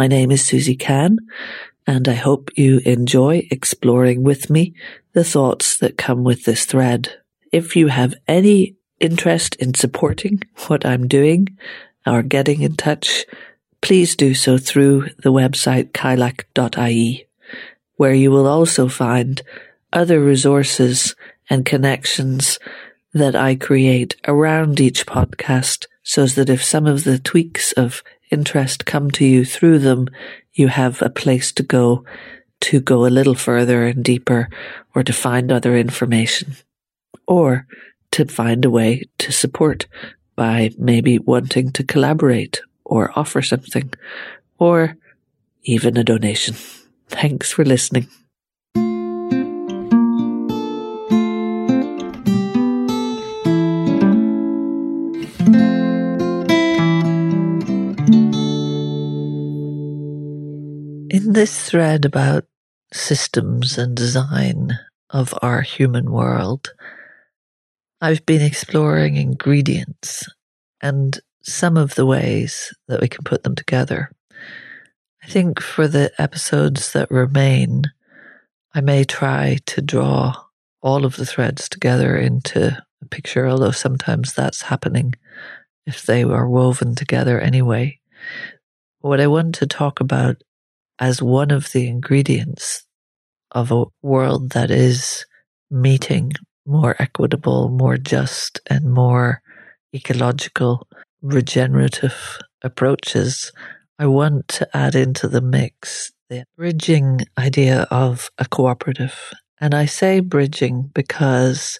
My name is Susie Can, and I hope you enjoy exploring with me the thoughts that come with this thread. If you have any interest in supporting what I'm doing or getting in touch, please do so through the website kylak.ie, where you will also find other resources and connections that I create around each podcast so that if some of the tweaks of interest come to you through them, you have a place to go to go a little further and deeper or to find other information or to find a way to support by maybe wanting to collaborate or offer something or even a donation. Thanks for listening. This thread about systems and design of our human world, I've been exploring ingredients and some of the ways that we can put them together. I think for the episodes that remain, I may try to draw all of the threads together into a picture, although sometimes that's happening if they are woven together anyway. What I want to talk about as one of the ingredients of a world that is meeting more equitable, more just, and more ecological, regenerative approaches, I want to add into the mix the bridging idea of a cooperative. And I say bridging because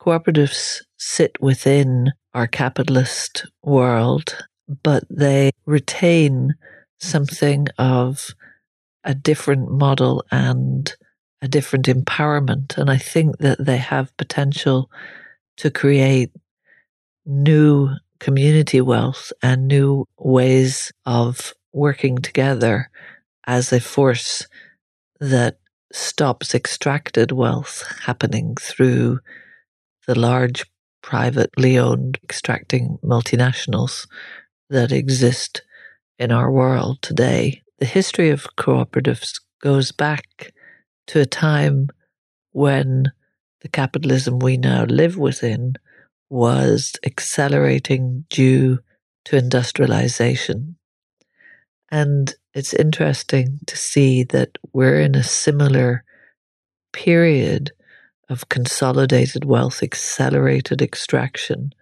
cooperatives sit within our capitalist world, but they retain something of a different model and a different empowerment. And I think that they have potential to create new community wealth and new ways of working together as a force that stops extracted wealth happening through the large privately owned extracting multinationals that exist in our world today. The history of cooperatives goes back to a time when the capitalism we now live within was accelerating due to industrialization. And it's interesting to see that we're in a similar period of consolidated wealth, accelerated extraction,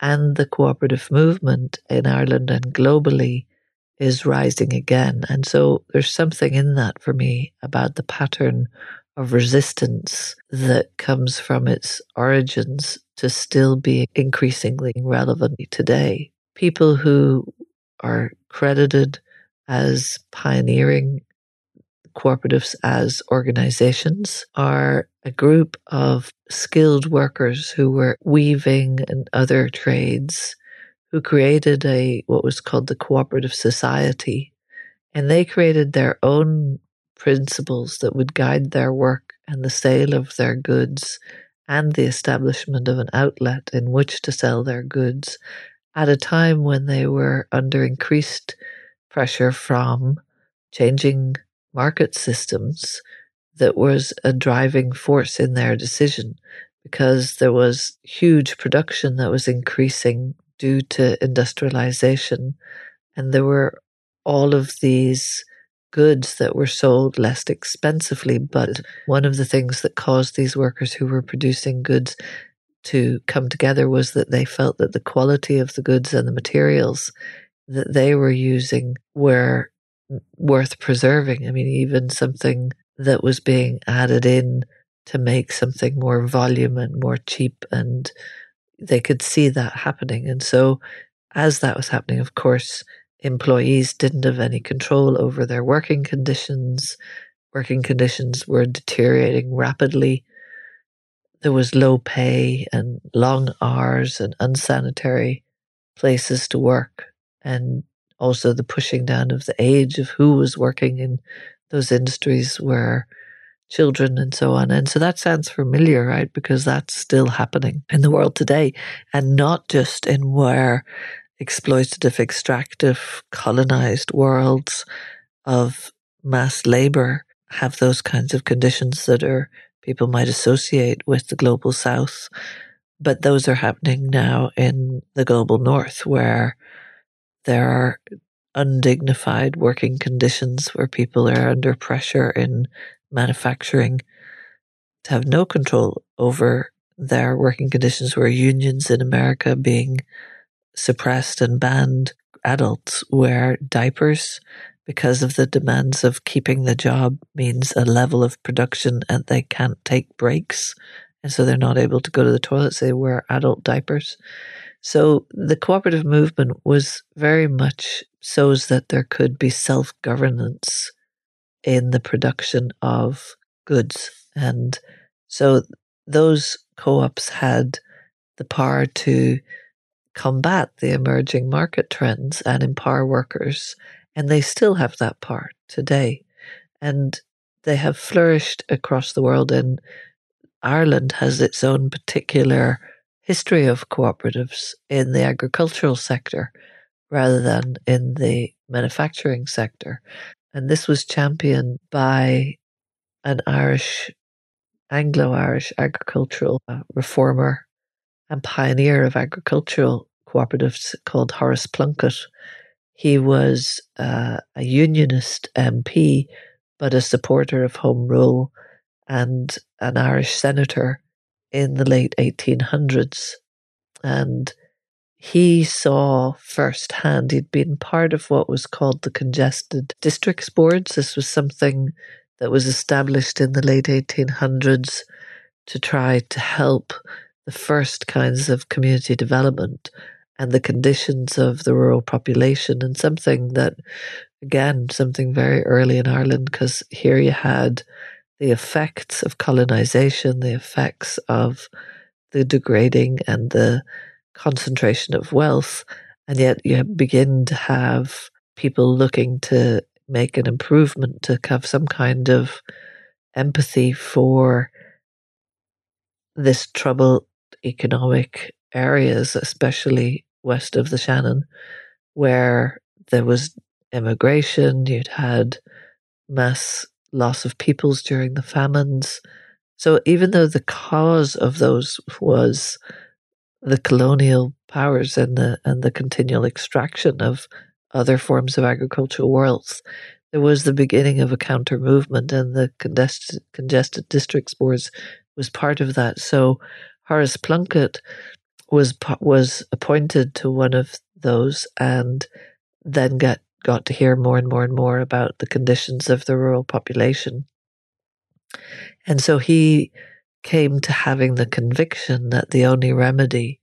and the cooperative movement in Ireland and globally is rising again. And so there's something in that for me about the pattern of resistance that comes from its origins to still be increasingly relevant today. People who are credited as pioneering cooperatives as organizations are a group of skilled workers who were weaving and other trades who created a what was called the cooperative society. And they created their own principles that would guide their work and the sale of their goods and the establishment of an outlet in which to sell their goods at a time when they were under increased pressure from changing market systems that was a driving force in their decision because there was huge production that was increasing due to industrialization. And there were all of these goods that were sold less expensively. But one of the things that caused these workers who were producing goods to come together was that they felt that the quality of the goods and the materials that they were using were worth preserving. I mean, even something that was being added in to make something more volume and more cheap and they could see that happening. And so, as that was happening, of course, employees didn't have any control over their working conditions. Working conditions were deteriorating rapidly. There was low pay and long hours and unsanitary places to work, and also the pushing down of the age of who was working in those industries where children and so on. And so that sounds familiar, right? Because that's still happening in the world today and not just in where exploitative, extractive, colonized worlds of mass labor have those kinds of conditions that are people might associate with the global south. But those are happening now in the global north where there are undignified working conditions where people are under pressure in manufacturing to have no control over their working conditions where unions in America being suppressed and banned adults wear diapers because of the demands of keeping the job means a level of production and they can't take breaks. And so they're not able to go to the toilets. They wear adult diapers. So the cooperative movement was very much so as that there could be self governance in the production of goods. And so those co ops had the power to combat the emerging market trends and empower workers. And they still have that power today. And they have flourished across the world. And Ireland has its own particular history of cooperatives in the agricultural sector rather than in the manufacturing sector. And this was championed by an Irish, Anglo Irish agricultural uh, reformer and pioneer of agricultural cooperatives called Horace Plunkett. He was uh, a unionist MP, but a supporter of Home Rule and an Irish senator in the late 1800s. And he saw firsthand, he'd been part of what was called the Congested Districts Boards. This was something that was established in the late 1800s to try to help the first kinds of community development and the conditions of the rural population, and something that, again, something very early in Ireland, because here you had the effects of colonization, the effects of the degrading and the concentration of wealth. And yet you begin to have people looking to make an improvement, to have some kind of empathy for this troubled economic areas, especially west of the Shannon, where there was immigration, you'd had mass loss of peoples during the famines. So even though the cause of those was the colonial powers and the and the continual extraction of other forms of agricultural wealth, there was the beginning of a counter movement, and the congested, congested districts boards was part of that. So Horace Plunkett was was appointed to one of those, and then got got to hear more and more and more about the conditions of the rural population. And so he came to having the conviction that the only remedy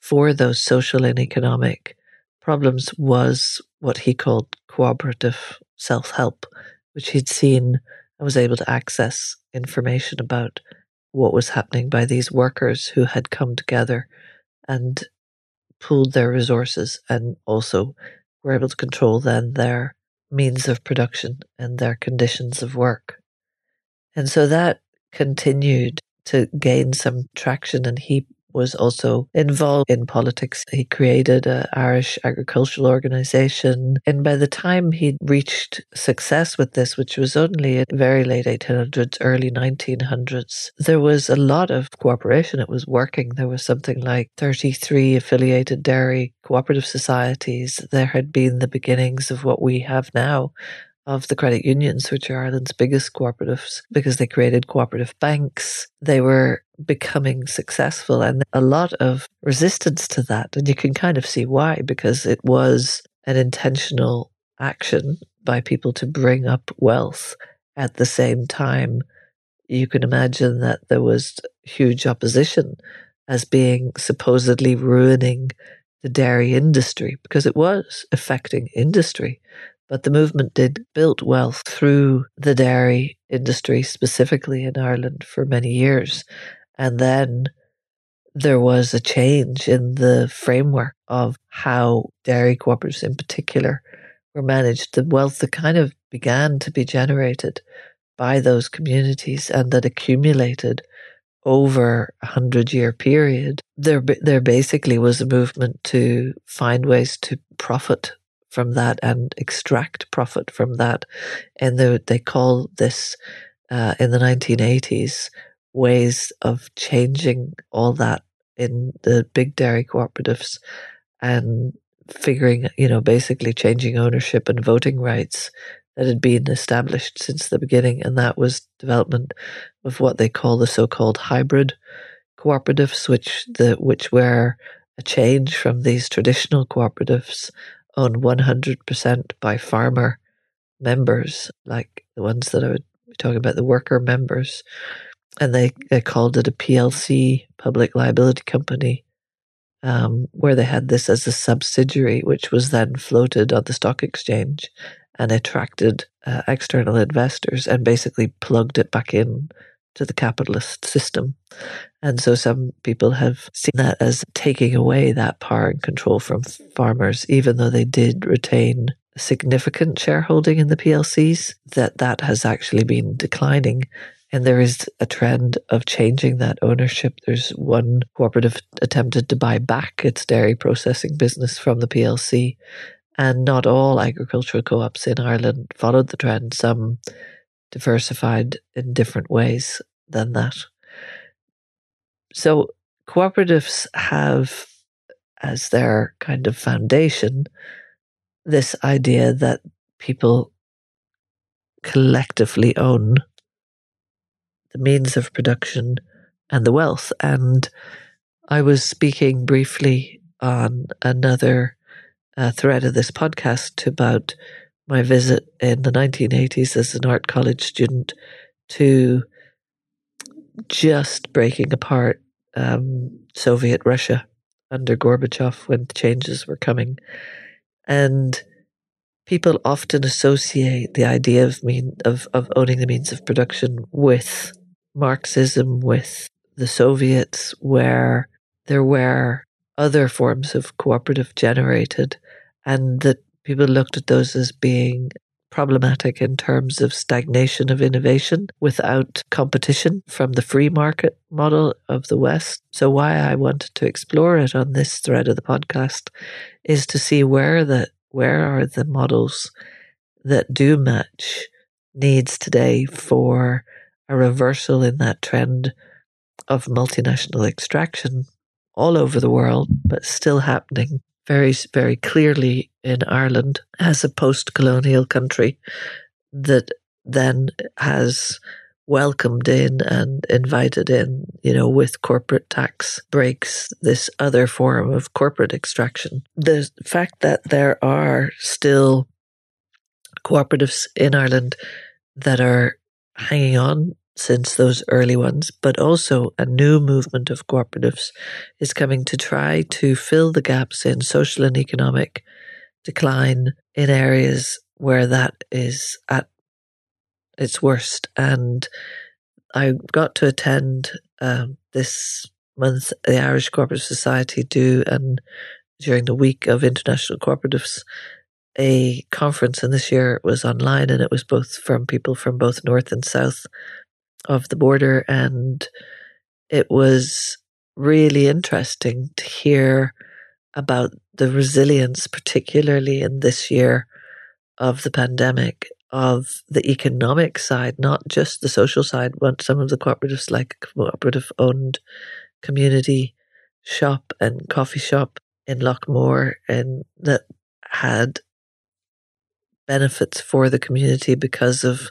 for those social and economic problems was what he called cooperative self help, which he'd seen and was able to access information about what was happening by these workers who had come together and pooled their resources and also were able to control then their means of production and their conditions of work. And so that continued to gain some traction and he was also involved in politics. He created an Irish agricultural organization. And by the time he'd reached success with this, which was only in very late 1800s, early 1900s, there was a lot of cooperation. It was working. There was something like 33 affiliated dairy cooperative societies. There had been the beginnings of what we have now of the credit unions, which are Ireland's biggest cooperatives, because they created cooperative banks. They were becoming successful and a lot of resistance to that. And you can kind of see why, because it was an intentional action by people to bring up wealth at the same time. You can imagine that there was huge opposition as being supposedly ruining the dairy industry because it was affecting industry. But the movement did build wealth through the dairy industry, specifically in Ireland, for many years. And then there was a change in the framework of how dairy cooperatives in particular were managed. The wealth that kind of began to be generated by those communities and that accumulated over a hundred year period. There, there basically was a movement to find ways to profit from that and extract profit from that. And they, they call this uh, in the 1980s ways of changing all that in the big dairy cooperatives and figuring, you know, basically changing ownership and voting rights that had been established since the beginning. And that was development of what they call the so-called hybrid cooperatives, which the which were a change from these traditional cooperatives owned 100% by farmer members, like the ones that I would be talking about, the worker members. And they, they called it a PLC, public liability company, um, where they had this as a subsidiary, which was then floated on the stock exchange and attracted uh, external investors and basically plugged it back in to the capitalist system. And so some people have seen that as taking away that power and control from farmers, even though they did retain significant shareholding in the PLCs, that that has actually been declining. And there is a trend of changing that ownership. There's one cooperative attempted to buy back its dairy processing business from the PLC. And not all agricultural co ops in Ireland followed the trend. Some diversified in different ways than that. So cooperatives have as their kind of foundation this idea that people collectively own the means of production and the wealth. And I was speaking briefly on another uh, thread of this podcast about my visit in the 1980s as an art college student to just breaking apart um, Soviet Russia under Gorbachev when changes were coming. And people often associate the idea of mean of, of owning the means of production with Marxism, with the Soviets, where there were other forms of cooperative generated, and that people looked at those as being problematic in terms of stagnation of innovation without competition from the free market model of the West. So, why I wanted to explore it on this thread of the podcast is to see where the where are the models that do match needs today for a reversal in that trend of multinational extraction all over the world, but still happening very, very clearly in Ireland as a post colonial country that then has welcomed in and invited in, you know, with corporate tax breaks, this other form of corporate extraction. The fact that there are still cooperatives in Ireland that are hanging on since those early ones, but also a new movement of cooperatives is coming to try to fill the gaps in social and economic decline in areas where that is at its worst. And I got to attend um, this month the Irish Cooperative Society do, and during the week of international cooperatives, a conference, and this year it was online, and it was both from people from both north and south of the border. And it was really interesting to hear about the resilience, particularly in this year of the pandemic, of the economic side, not just the social side, but some of the cooperatives, like cooperative owned community shop and coffee shop in Lockmore, and that had benefits for the community because of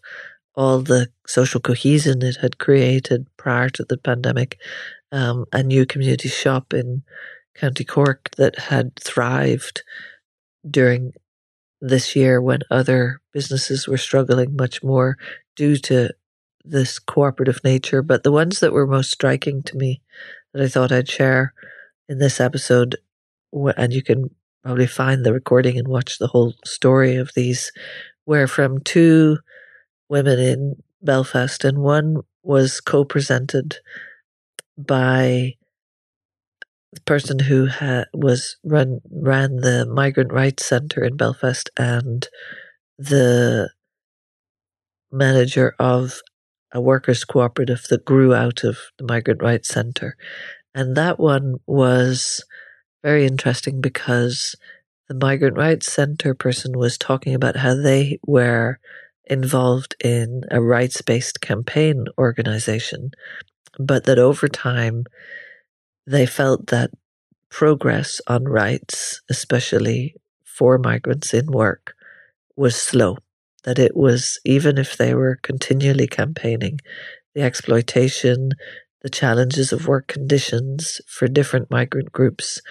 all the social cohesion it had created prior to the pandemic. Um, a new community shop in County Cork that had thrived during this year when other businesses were struggling much more due to this cooperative nature. But the ones that were most striking to me that I thought I'd share in this episode, and you can probably find the recording and watch the whole story of these, were from two women in Belfast, and one was co-presented by the person who ha- was run ran the Migrant Rights Centre in Belfast and the manager of a workers' cooperative that grew out of the Migrant Rights Centre. And that one was very interesting because the Migrant Rights Center person was talking about how they were involved in a rights based campaign organization, but that over time they felt that progress on rights, especially for migrants in work, was slow. That it was, even if they were continually campaigning, the exploitation, the challenges of work conditions for different migrant groups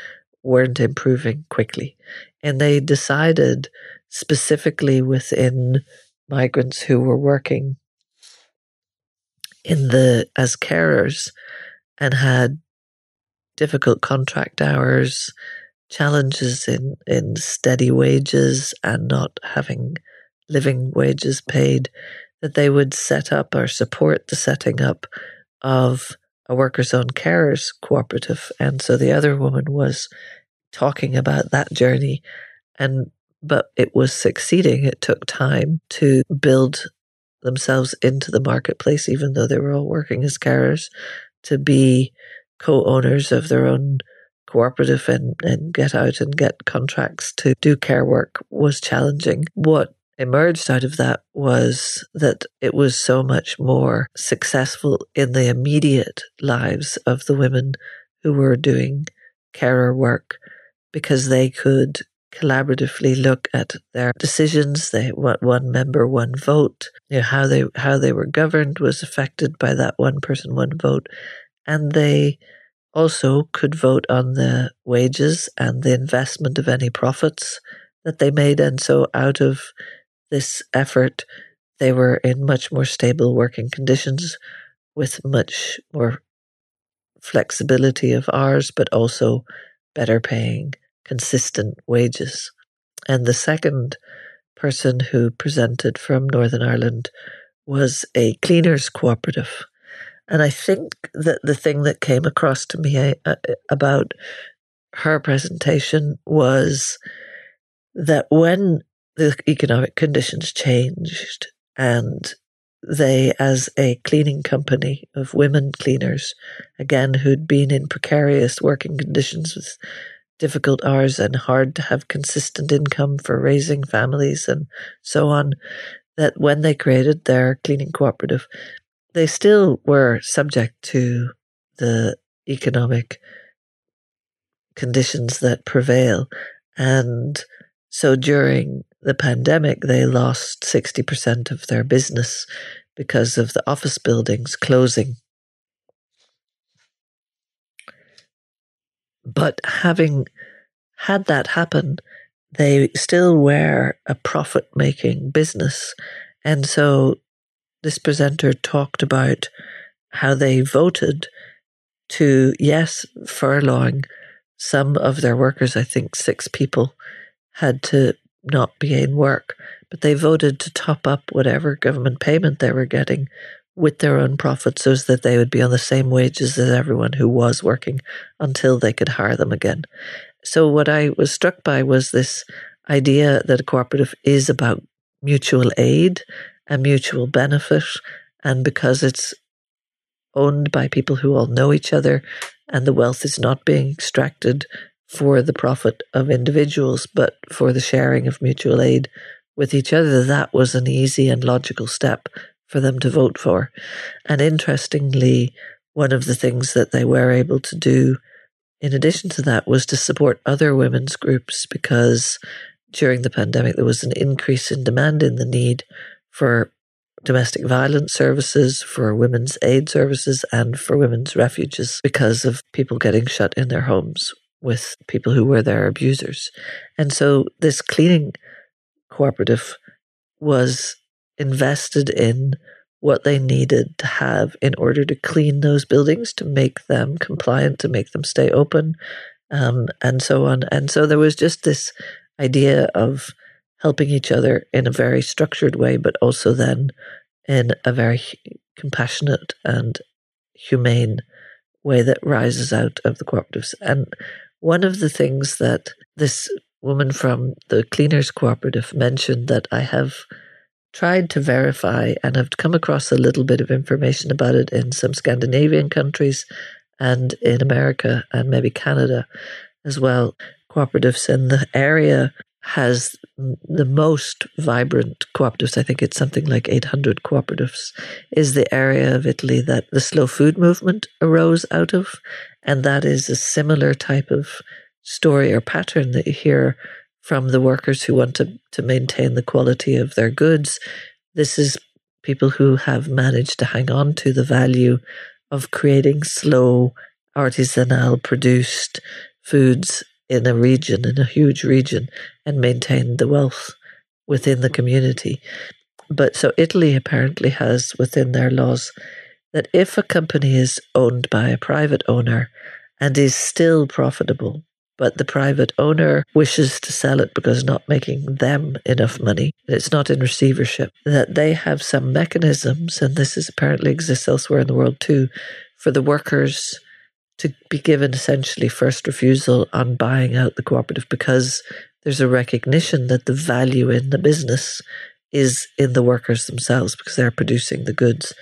weren't improving quickly. And they decided specifically within migrants who were working in the as carers and had difficult contract hours, challenges in, in steady wages and not having living wages paid, that they would set up or support the setting up of a workers' own carers cooperative. And so the other woman was talking about that journey and but it was succeeding. It took time to build themselves into the marketplace, even though they were all working as carers, to be co-owners of their own cooperative and, and get out and get contracts to do care work was challenging. What emerged out of that was that it was so much more successful in the immediate lives of the women who were doing carer work because they could collaboratively look at their decisions. They one member, one vote. You know, how they how they were governed was affected by that one person, one vote, and they also could vote on the wages and the investment of any profits that they made. And so, out of this effort, they were in much more stable working conditions with much more flexibility of ours, but also better paying, consistent wages. And the second person who presented from Northern Ireland was a cleaners cooperative. And I think that the thing that came across to me uh, about her presentation was that when the economic conditions changed and they, as a cleaning company of women cleaners, again, who'd been in precarious working conditions with difficult hours and hard to have consistent income for raising families and so on, that when they created their cleaning cooperative, they still were subject to the economic conditions that prevail. And so during the pandemic, they lost 60% of their business because of the office buildings closing. But having had that happen, they still were a profit making business. And so this presenter talked about how they voted to, yes, furloughing some of their workers. I think six people had to not be in work, but they voted to top up whatever government payment they were getting with their own profits so that they would be on the same wages as everyone who was working until they could hire them again. So, what I was struck by was this idea that a cooperative is about mutual aid and mutual benefit. And because it's owned by people who all know each other and the wealth is not being extracted for the profit of individuals, but for the sharing of mutual aid with each other, that was an easy and logical step for them to vote for. And interestingly, one of the things that they were able to do in addition to that was to support other women's groups because during the pandemic there was an increase in demand in the need for domestic violence services, for women's aid services, and for women's refuges because of people getting shut in their homes with people who were their abusers. And so this cleaning cooperative was invested in what they needed to have in order to clean those buildings, to make them compliant, to make them stay open, um, and so on. And so there was just this idea of helping each other in a very structured way, but also then in a very compassionate and humane way that rises out of the cooperatives. And one of the things that this woman from the Cleaners Cooperative mentioned that I have tried to verify and have come across a little bit of information about it in some Scandinavian countries and in America and maybe Canada as well. cooperatives in the area has the most vibrant cooperatives. I think it's something like 800 cooperatives, is the area of Italy that the slow food movement arose out of. And that is a similar type of story or pattern that you hear from the workers who want to, to maintain the quality of their goods. This is people who have managed to hang on to the value of creating slow, artisanal produced foods in a region, in a huge region, and maintain the wealth within the community. But so Italy apparently has within their laws that if a company is owned by a private owner and is still profitable, but the private owner wishes to sell it because not making them enough money, it's not in receivership, that they have some mechanisms, and this is apparently exists elsewhere in the world too, for the workers to be given essentially first refusal on buying out the cooperative because there's a recognition that the value in the business is in the workers themselves because they're producing the goods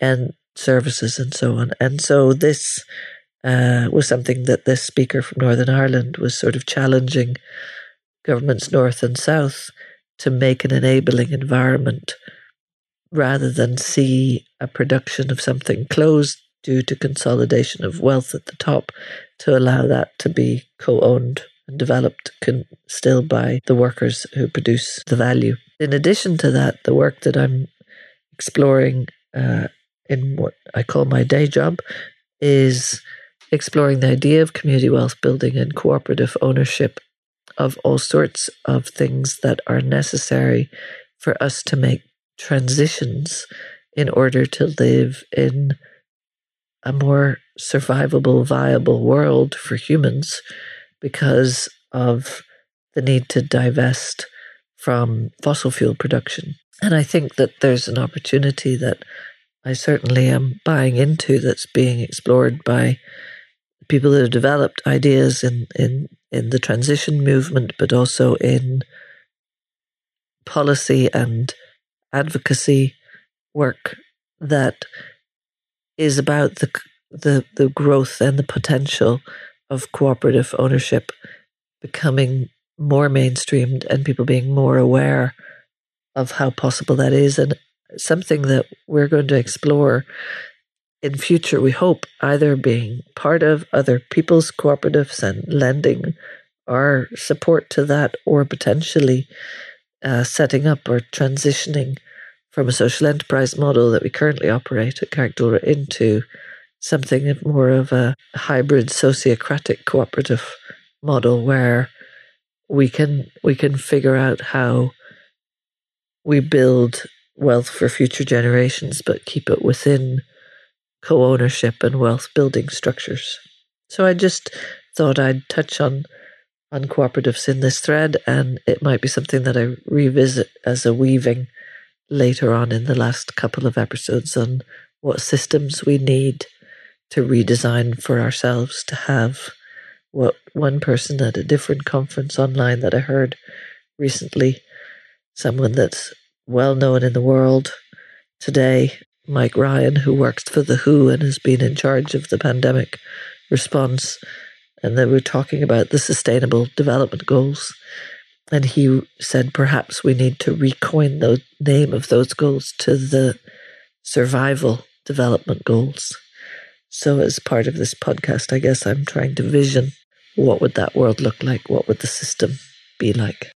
and services and so on. And so this uh, was something that this speaker from Northern Ireland was sort of challenging governments north and south to make an enabling environment rather than see a production of something closed due to consolidation of wealth at the top to allow that to be co owned and developed can still by the workers who produce the value. In addition to that, the work that I'm exploring uh, in what I call my day job is exploring the idea of community wealth building and cooperative ownership of all sorts of things that are necessary for us to make transitions in order to live in a more survivable, viable world for humans because of the need to divest from fossil fuel production. And I think that there's an opportunity that I certainly am buying into that's being explored by people that have developed ideas in, in, in the transition movement, but also in policy and advocacy work that is about the the the growth and the potential of cooperative ownership becoming more mainstreamed and people being more aware of how possible that is. And something that we're going to explore in future we hope either being part of other people's cooperatives and lending our support to that or potentially uh, setting up or transitioning from a social enterprise model that we currently operate at Carrickdora into something more of a hybrid sociocratic cooperative model where we can we can figure out how we build wealth for future generations but keep it within co-ownership and wealth building structures. So i just thought i'd touch on on cooperatives in this thread and it might be something that i revisit as a weaving later on in the last couple of episodes on what systems we need to redesign for ourselves to have what one person at a different conference online that I heard recently, someone that's well known in the world today, Mike Ryan, who works for the WHO and has been in charge of the pandemic response. And they were talking about the sustainable development goals. And he said perhaps we need to recoin the name of those goals to the survival development goals. So, as part of this podcast, I guess I'm trying to vision what would that world look like? What would the system be like?